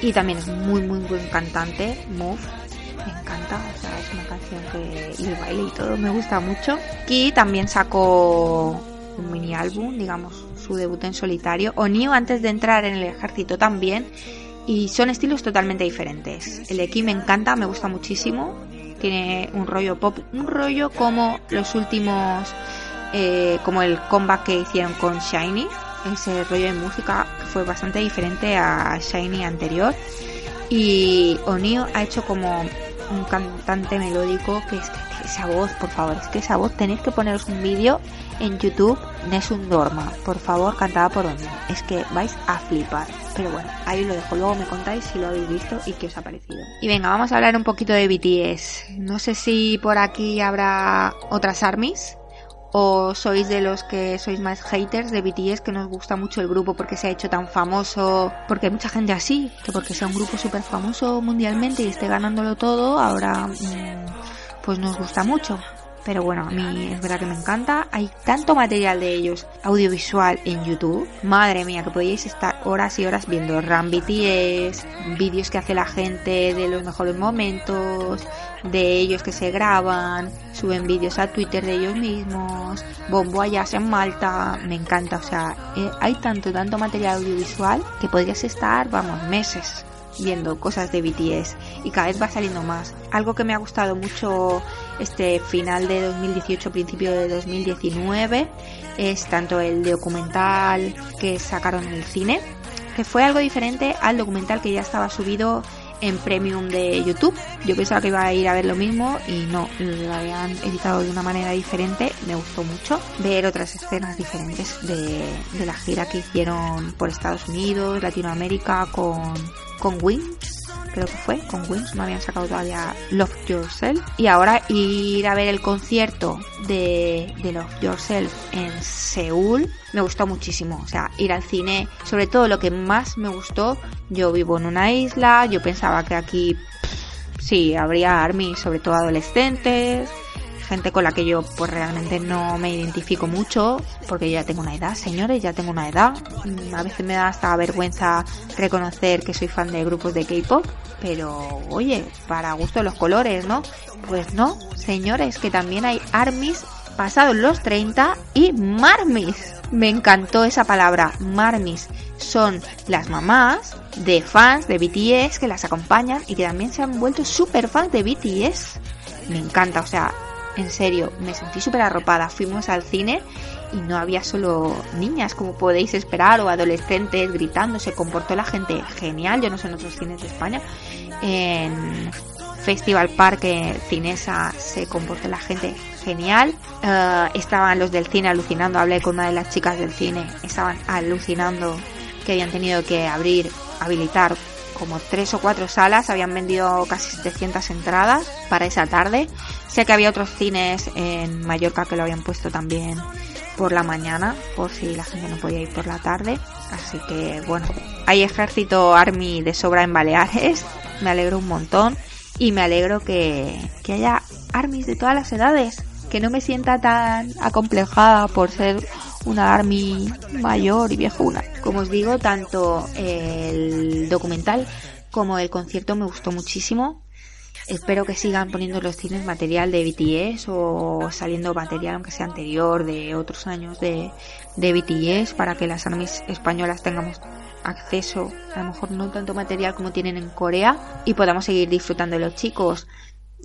Y también es muy, muy buen cantante, Move me encanta, o sea, es una canción que y el baile y todo me gusta mucho. Ki también sacó un mini álbum, digamos, su debut en solitario. Onio antes de entrar en el ejército también. Y son estilos totalmente diferentes. El de Ki me encanta, me gusta muchísimo. Tiene un rollo pop, un rollo como los últimos, eh, como el comeback que hicieron con Shiny. Ese rollo de música fue bastante diferente a Shiny anterior. Y Onio ha hecho como un cantante melódico que es que esa voz, por favor, es que esa voz tenéis que poneros un vídeo en YouTube Nessun Dorma, por favor, cantada por Oni. Es que vais a flipar. Pero bueno, ahí lo dejo. Luego me contáis si lo habéis visto y qué os ha parecido. Y venga, vamos a hablar un poquito de BTS. No sé si por aquí habrá otras armies o sois de los que sois más haters de BTS que nos gusta mucho el grupo porque se ha hecho tan famoso, porque hay mucha gente así, que porque sea un grupo súper famoso mundialmente y esté ganándolo todo, ahora mm, pues nos gusta mucho. Pero bueno, a mí es verdad que me encanta. Hay tanto material de ellos audiovisual en YouTube. Madre mía, que podéis estar horas y horas viendo Ram BTS, vídeos que hace la gente de los mejores momentos, de ellos que se graban, suben vídeos a Twitter de ellos mismos, Bombo allá en Malta, me encanta, o sea, eh, hay tanto, tanto material audiovisual que podrías estar, vamos, meses viendo cosas de BTS y cada vez va saliendo más. Algo que me ha gustado mucho este final de 2018, principio de 2019 es tanto el documental que sacaron en el cine, que fue algo diferente al documental que ya estaba subido en premium de YouTube. Yo pensaba que iba a ir a ver lo mismo y no, lo habían editado de una manera diferente. Me gustó mucho ver otras escenas diferentes de, de la gira que hicieron por Estados Unidos, Latinoamérica con con Wings, creo que fue, con Wings, no habían sacado todavía Love Yourself. Y ahora ir a ver el concierto de, de Love Yourself en Seúl me gustó muchísimo. O sea, ir al cine, sobre todo lo que más me gustó, yo vivo en una isla, yo pensaba que aquí sí, habría army, sobre todo adolescentes, gente con la que yo pues realmente no me identifico mucho porque ya tengo una edad, señores, ya tengo una edad. Mm, a veces me da hasta vergüenza reconocer que soy fan de grupos de K-pop, pero oye, para gusto los colores, ¿no? Pues no, señores, que también hay armies pasados los 30 y marmis. Me encantó esa palabra, marmis. Son las mamás de fans de BTS que las acompañan y que también se han vuelto super fans de BTS. Me encanta, o sea, en serio, me sentí súper arropada. Fuimos al cine y no había solo niñas, como podéis esperar, o adolescentes gritando. Se comportó la gente genial. Yo no sé en otros cines de España. En Festival Park Cinesa se comportó la gente genial. Eh, estaban los del cine alucinando. Hablé con una de las chicas del cine. Estaban alucinando que habían tenido que abrir, habilitar como tres o cuatro salas, habían vendido casi 700 entradas para esa tarde. Sé que había otros cines en Mallorca que lo habían puesto también por la mañana, por si la gente no podía ir por la tarde. Así que bueno, hay ejército army de sobra en Baleares, me alegro un montón y me alegro que, que haya armies de todas las edades, que no me sienta tan acomplejada por ser una army mayor y viejuna. Como os digo, tanto el documental como el concierto me gustó muchísimo. Espero que sigan poniendo los cines material de BTS o saliendo material, aunque sea anterior, de otros años de, de BTS, para que las armies españolas tengamos acceso, a lo mejor no tanto material como tienen en Corea, y podamos seguir disfrutando de los chicos.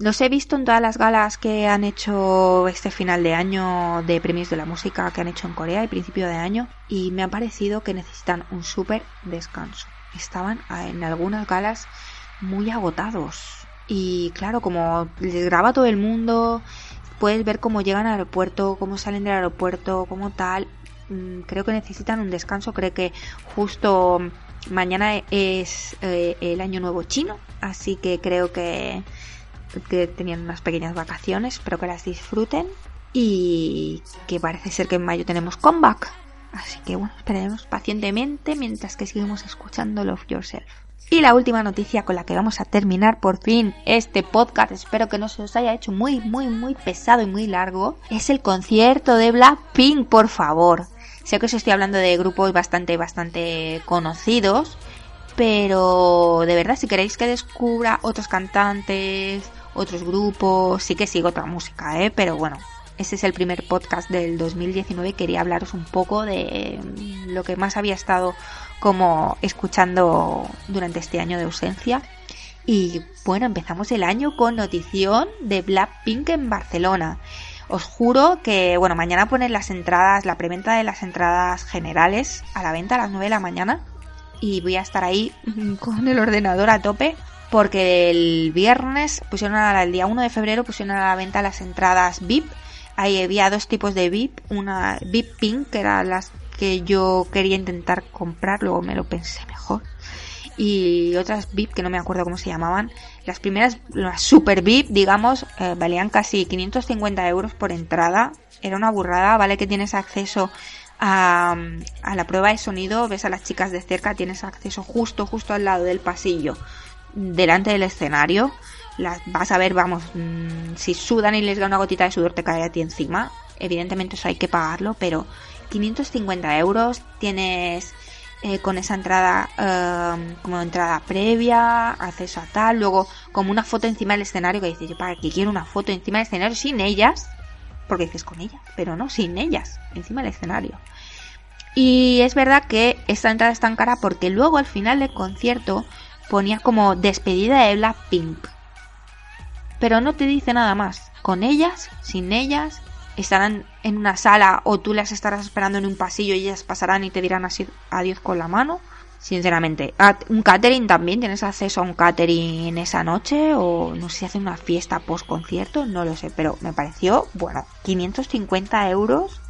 Los he visto en todas las galas que han hecho este final de año de premios de la música que han hecho en Corea y principio de año y me ha parecido que necesitan un súper descanso. Estaban en algunas galas muy agotados y claro, como les graba todo el mundo, puedes ver cómo llegan al aeropuerto, cómo salen del aeropuerto, cómo tal. Mm, creo que necesitan un descanso, creo que justo mañana es eh, el año nuevo chino, así que creo que que tenían unas pequeñas vacaciones, espero que las disfruten y que parece ser que en mayo tenemos comeback. Así que bueno, esperaremos pacientemente mientras que seguimos escuchando Love Yourself. Y la última noticia con la que vamos a terminar por fin este podcast, espero que no se os haya hecho muy, muy, muy pesado y muy largo, es el concierto de Blackpink, por favor. Sé que os estoy hablando de grupos bastante, bastante conocidos, pero de verdad, si queréis que descubra otros cantantes, otros grupos, sí que sigo otra música, ¿eh? pero bueno, este es el primer podcast del 2019. Quería hablaros un poco de lo que más había estado como escuchando durante este año de ausencia. Y bueno, empezamos el año con notición de Blackpink en Barcelona. Os juro que, bueno, mañana ponen las entradas, la preventa de las entradas generales a la venta a las 9 de la mañana. Y voy a estar ahí con el ordenador a tope porque el viernes pusieron a, el día 1 de febrero pusieron a la venta las entradas VIP. Ahí había dos tipos de VIP, una VIP Pink, que eran las que yo quería intentar comprar, luego me lo pensé mejor. Y otras VIP que no me acuerdo cómo se llamaban. Las primeras, las super VIP, digamos, eh, valían casi 550 euros por entrada. Era una burrada, vale que tienes acceso a la prueba de sonido, ves a las chicas de cerca, tienes acceso justo, justo al lado del pasillo delante del escenario. Las vas a ver, vamos, mm, si sudan y les da una gotita de sudor te cae a ti encima. Evidentemente eso hay que pagarlo, pero 550 euros tienes eh, con esa entrada em, como entrada previa, acceso a tal, luego como una foto encima del escenario que dices, yo para que quiero una foto encima del escenario sin ellas, porque dices con ellas, pero no, sin ellas, encima del escenario. Y es verdad que esta entrada es tan cara porque luego al final del concierto ponía como despedida de Blackpink. Pero no te dice nada más. Con ellas, sin ellas, estarán en una sala o tú las estarás esperando en un pasillo y ellas pasarán y te dirán así adiós con la mano. Sinceramente, un catering también, ¿tienes acceso a un catering esa noche? O no sé si una fiesta post concierto, no lo sé, pero me pareció, bueno, 550 euros.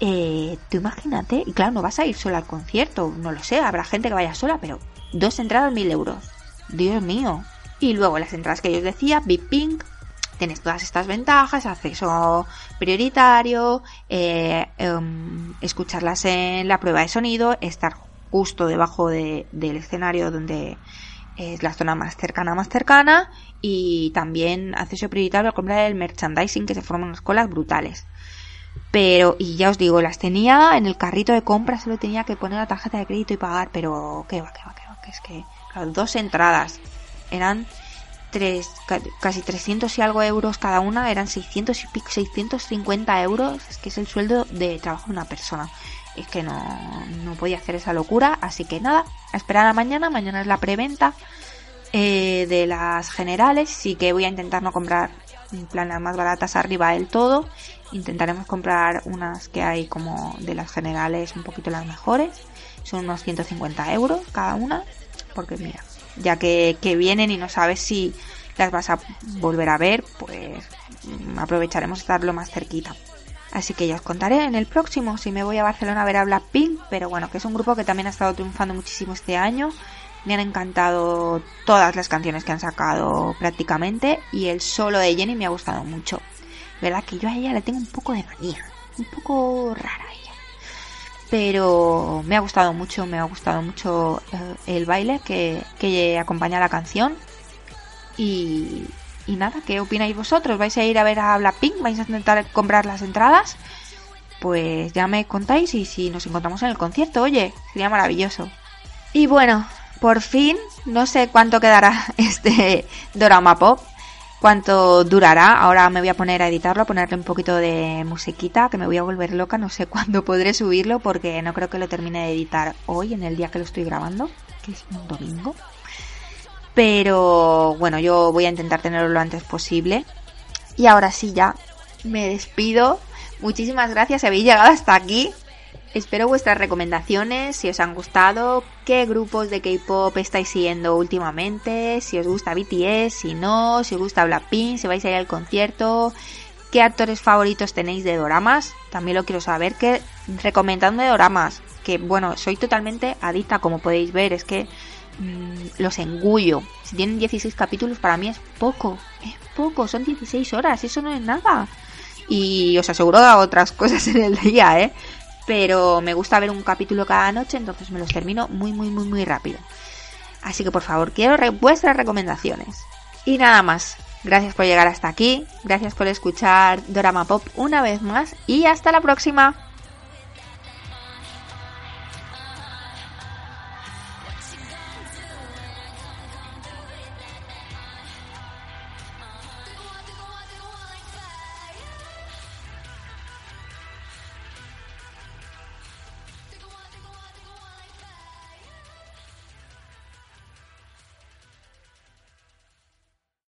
Eh, tú imagínate, y claro, no vas a ir sola al concierto, no lo sé, habrá gente que vaya sola, pero Dos entradas, mil euros. Dios mío. Y luego las entradas que yo os decía, VIP Pink, tienes todas estas ventajas, acceso prioritario, eh, em, escucharlas en la prueba de sonido, estar justo debajo del escenario donde es la zona más cercana, más cercana, y también acceso prioritario a comprar el merchandising que se forman unas colas brutales. Pero, y ya os digo, las tenía en el carrito de compra, solo tenía que poner la tarjeta de crédito y pagar, pero qué va, qué va es que, dos entradas eran tres, casi 300 y algo euros cada una, eran 600 y pico, 650 euros, es que es el sueldo de trabajo de una persona. Es que no, no podía hacer esa locura, así que nada, a esperar a mañana, mañana es la preventa eh, de las generales, sí que voy a intentar no comprar en plan las más baratas arriba del todo, intentaremos comprar unas que hay como de las generales un poquito las mejores, son unos 150 euros cada una porque mira, ya que, vienen y no sabes si las vas a volver a ver, pues aprovecharemos estarlo más cerquita. Así que ya os contaré en el próximo si me voy a Barcelona a ver a Blackpink, pero bueno, que es un grupo que también ha estado triunfando muchísimo este año. Me han encantado todas las canciones que han sacado prácticamente y el solo de Jenny me ha gustado mucho. Verdad que yo a ella le tengo un poco de manía, un poco rara pero me ha gustado mucho, me ha gustado mucho eh, el baile que, que acompaña la canción. Y, y nada, ¿qué opináis vosotros? ¿Vais a ir a ver a Blackpink? ¿Vais a intentar comprar las entradas? Pues ya me contáis y si nos encontramos en el concierto, oye, sería maravilloso. Y bueno, por fin, no sé cuánto quedará este drama pop. Cuánto durará. Ahora me voy a poner a editarlo, a ponerle un poquito de musiquita, que me voy a volver loca. No sé cuándo podré subirlo porque no creo que lo termine de editar hoy, en el día que lo estoy grabando, que es un domingo. Pero bueno, yo voy a intentar tenerlo lo antes posible. Y ahora sí, ya me despido. Muchísimas gracias si habéis llegado hasta aquí. Espero vuestras recomendaciones, si os han gustado, qué grupos de K-pop estáis siguiendo últimamente, si os gusta BTS, si no, si os gusta Blackpink, si vais a ir al concierto, qué actores favoritos tenéis de doramas, también lo quiero saber, que recomendadme doramas, que bueno, soy totalmente adicta, como podéis ver, es que mm, los engullo. Si tienen 16 capítulos para mí es poco, es poco, son 16 horas, eso no es nada. Y os aseguro otras cosas en el día, ¿eh? Pero me gusta ver un capítulo cada noche, entonces me los termino muy, muy, muy, muy rápido. Así que por favor, quiero vuestras recomendaciones. Y nada más. Gracias por llegar hasta aquí, gracias por escuchar Dorama Pop una vez más y hasta la próxima.